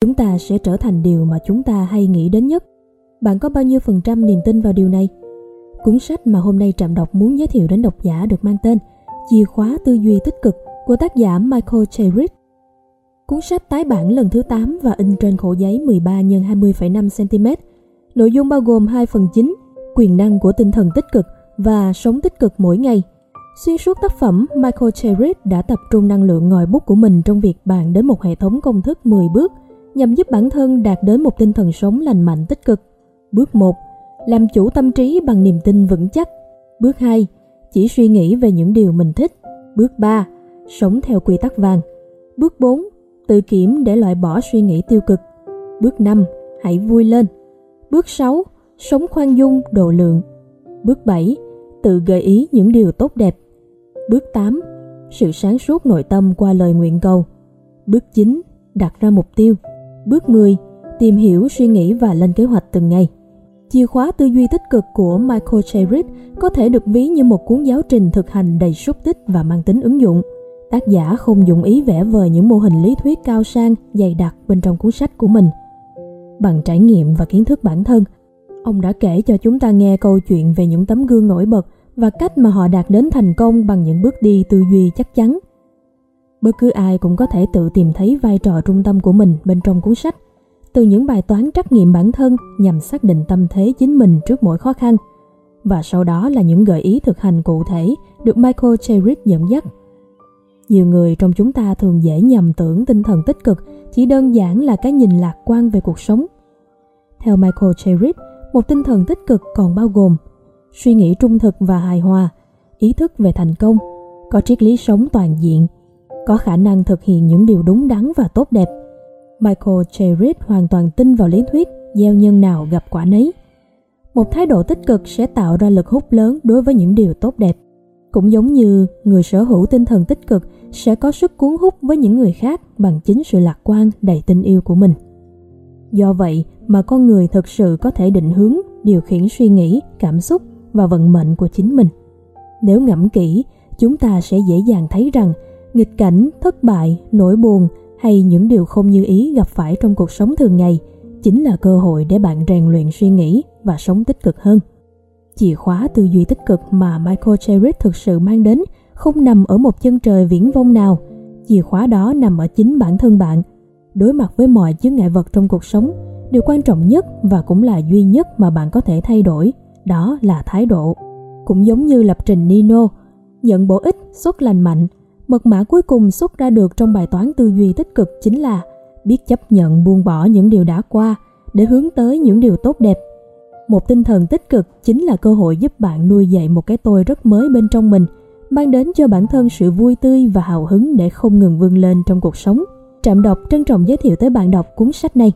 chúng ta sẽ trở thành điều mà chúng ta hay nghĩ đến nhất. Bạn có bao nhiêu phần trăm niềm tin vào điều này? Cuốn sách mà hôm nay Trạm đọc muốn giới thiệu đến độc giả được mang tên Chìa khóa tư duy tích cực của tác giả Michael Cherritt. Cuốn sách tái bản lần thứ 8 và in trên khổ giấy 13 x 20,5 cm. Nội dung bao gồm hai phần chính, quyền năng của tinh thần tích cực và sống tích cực mỗi ngày. Xuyên suốt tác phẩm, Michael Cherritt đã tập trung năng lượng ngòi bút của mình trong việc bàn đến một hệ thống công thức 10 bước nhằm giúp bản thân đạt đến một tinh thần sống lành mạnh tích cực. Bước 1. Làm chủ tâm trí bằng niềm tin vững chắc. Bước 2. Chỉ suy nghĩ về những điều mình thích. Bước 3. Sống theo quy tắc vàng. Bước 4. Tự kiểm để loại bỏ suy nghĩ tiêu cực. Bước 5. Hãy vui lên. Bước 6. Sống khoan dung, độ lượng. Bước 7. Tự gợi ý những điều tốt đẹp. Bước 8. Sự sáng suốt nội tâm qua lời nguyện cầu. Bước 9. Đặt ra mục tiêu. Bước 10. Tìm hiểu, suy nghĩ và lên kế hoạch từng ngày. Chìa khóa tư duy tích cực của Michael Cherritt có thể được ví như một cuốn giáo trình thực hành đầy xúc tích và mang tính ứng dụng. Tác giả không dụng ý vẽ vời những mô hình lý thuyết cao sang, dày đặc bên trong cuốn sách của mình. Bằng trải nghiệm và kiến thức bản thân, ông đã kể cho chúng ta nghe câu chuyện về những tấm gương nổi bật và cách mà họ đạt đến thành công bằng những bước đi tư duy chắc chắn. Bất cứ ai cũng có thể tự tìm thấy vai trò trung tâm của mình bên trong cuốn sách, từ những bài toán trắc nghiệm bản thân nhằm xác định tâm thế chính mình trước mỗi khó khăn, và sau đó là những gợi ý thực hành cụ thể được Michael Cherrick dẫn dắt. Nhiều người trong chúng ta thường dễ nhầm tưởng tinh thần tích cực chỉ đơn giản là cái nhìn lạc quan về cuộc sống. Theo Michael Cherrick, một tinh thần tích cực còn bao gồm suy nghĩ trung thực và hài hòa, ý thức về thành công, có triết lý sống toàn diện, có khả năng thực hiện những điều đúng đắn và tốt đẹp. Michael Cherritt hoàn toàn tin vào lý thuyết gieo nhân nào gặp quả nấy. Một thái độ tích cực sẽ tạo ra lực hút lớn đối với những điều tốt đẹp. Cũng giống như người sở hữu tinh thần tích cực sẽ có sức cuốn hút với những người khác bằng chính sự lạc quan đầy tình yêu của mình. Do vậy mà con người thực sự có thể định hướng, điều khiển suy nghĩ, cảm xúc và vận mệnh của chính mình. Nếu ngẫm kỹ, chúng ta sẽ dễ dàng thấy rằng nghịch cảnh, thất bại, nỗi buồn hay những điều không như ý gặp phải trong cuộc sống thường ngày chính là cơ hội để bạn rèn luyện suy nghĩ và sống tích cực hơn. Chìa khóa tư duy tích cực mà Michael Cherritt thực sự mang đến không nằm ở một chân trời viễn vông nào, chìa khóa đó nằm ở chính bản thân bạn. Đối mặt với mọi chướng ngại vật trong cuộc sống, điều quan trọng nhất và cũng là duy nhất mà bạn có thể thay đổi, đó là thái độ. Cũng giống như lập trình Nino, nhận bổ ích, xuất lành mạnh Mật mã cuối cùng xuất ra được trong bài toán tư duy tích cực chính là biết chấp nhận buông bỏ những điều đã qua để hướng tới những điều tốt đẹp. Một tinh thần tích cực chính là cơ hội giúp bạn nuôi dạy một cái tôi rất mới bên trong mình, mang đến cho bản thân sự vui tươi và hào hứng để không ngừng vươn lên trong cuộc sống. Trạm đọc trân trọng giới thiệu tới bạn đọc cuốn sách này.